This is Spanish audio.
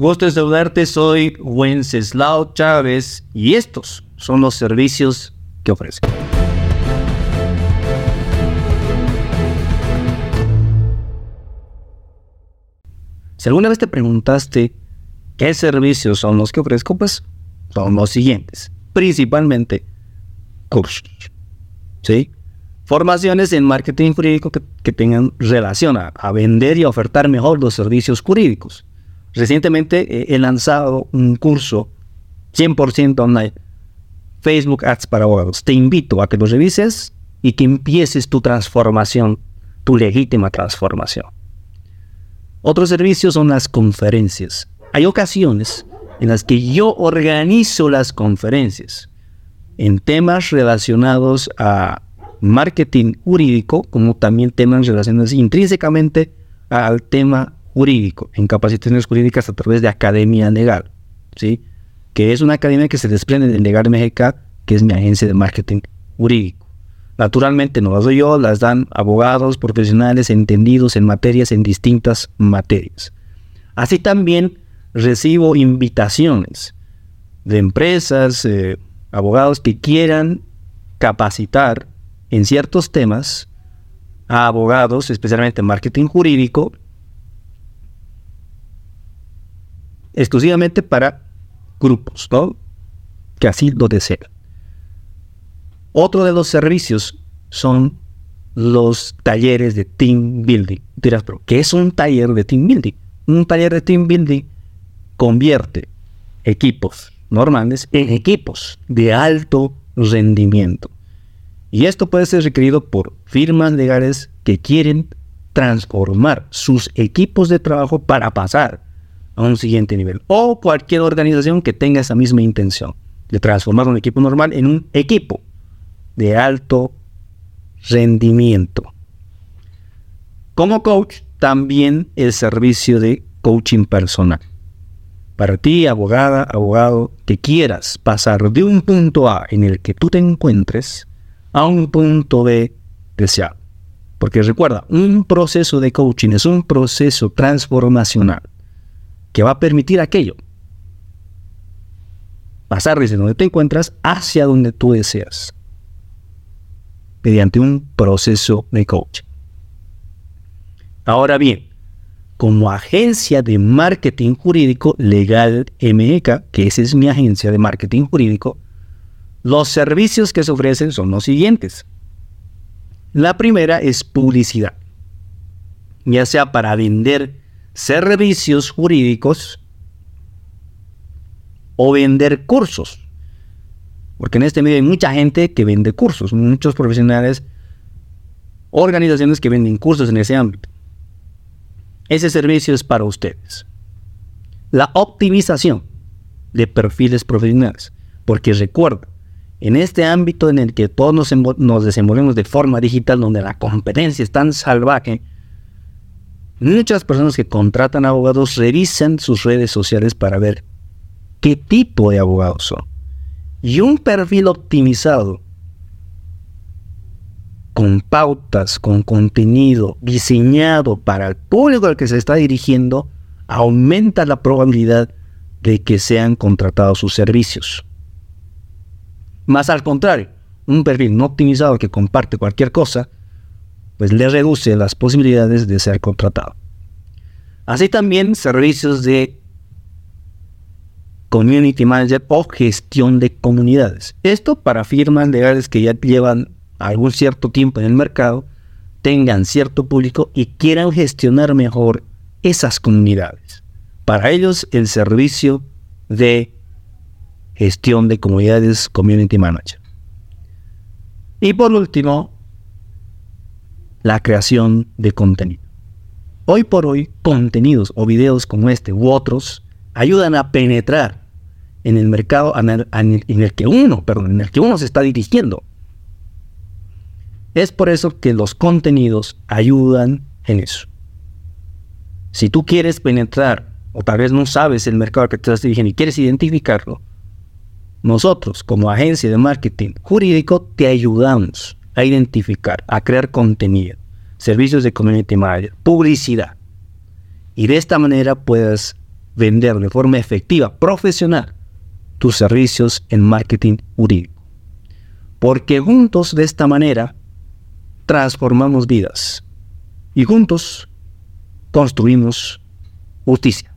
Gusto de saludarte, soy Wenceslao Chávez y estos son los servicios que ofrezco. Si alguna vez te preguntaste qué servicios son los que ofrezco, pues son los siguientes. Principalmente cursos. ¿Sí? Formaciones en marketing jurídico que, tengan relación a, vender y ofertar mejor los servicios jurídicos. Recientemente he lanzado un curso 100% online, Facebook Ads para abogados. Te invito a que lo revises y que empieces tu transformación, tu legítima transformación. Otros servicios son las conferencias. Hay ocasiones en las que yo organizo las conferencias en temas relacionados a marketing jurídico, como también temas relacionados intrínsecamente al tema jurídico, en capacitaciones jurídicas a través de Academia Legal, ¿sí? que es una academia que se desprende del Legal MGK, que es mi agencia de marketing jurídico. Naturalmente no las doy yo, las dan abogados profesionales entendidos en materias, en distintas materias. Así también recibo invitaciones de empresas, eh, abogados que quieran capacitar en ciertos temas a abogados, especialmente en marketing jurídico, exclusivamente para grupos, ¿no? Que así lo desean. Otro de los servicios son los talleres de team building. Dirás, pero ¿qué es un taller de team building? Un taller de team building convierte equipos normales en equipos de alto rendimiento. Y esto puede ser requerido por firmas legales que quieren transformar sus equipos de trabajo para pasar a un siguiente nivel. O cualquier organización que tenga esa misma intención de transformar un equipo normal en un equipo de alto rendimiento. Como coach, también el servicio de coaching personal. Para ti, abogada, abogado, que quieras pasar de un punto A en el que tú te encuentres a un punto B deseado. Porque recuerda, un proceso de coaching es un proceso transformacional que va a permitir aquello. Pasar desde donde te encuentras hacia donde tú deseas. Mediante un proceso de coaching. Ahora bien, como agencia de marketing jurídico legal MEK, que esa es mi agencia de marketing jurídico, los servicios que se ofrecen son los siguientes. La primera es publicidad, ya sea para vender servicios jurídicos o vender cursos. Porque en este medio hay mucha gente que vende cursos, muchos profesionales, organizaciones que venden cursos en ese ámbito. Ese servicio es para ustedes. La optimización de perfiles profesionales. Porque recuerda, en este ámbito en el que todos nos, desenvolvemos de forma digital, donde la competencia es tan salvaje, muchas personas que contratan abogados revisan sus redes sociales para ver qué tipo de abogados son. Y un perfil optimizado, con pautas, con contenido diseñado para el público al que se está dirigiendo, aumenta la probabilidad de que sean contratados sus servicios. Más al contrario, un perfil no optimizado que comparte cualquier cosa, pues le reduce las posibilidades de ser contratado. Así también servicios de community manager o gestión de comunidades. Esto para firmas legales que ya llevan algún cierto tiempo en el mercado, tengan cierto público y quieran gestionar mejor esas comunidades. Para ellos el servicio de gestión de comunidades Community Manager. Y por último, la creación de contenido. Hoy por hoy, contenidos o videos como este u otros ayudan a penetrar en el mercado en el, que uno, perdón, en el que uno se está dirigiendo. Es por eso que los contenidos ayudan en eso. Si tú quieres penetrar o tal vez no sabes el mercado que te estás dirigiendo y quieres identificarlo, nosotros, como agencia de marketing jurídico, te ayudamos a identificar, a crear contenido, servicios de community manager, publicidad. Y de esta manera puedas vender de forma efectiva, profesional, tus servicios en marketing jurídico. Porque juntos de esta manera transformamos vidas y juntos construimos justicia.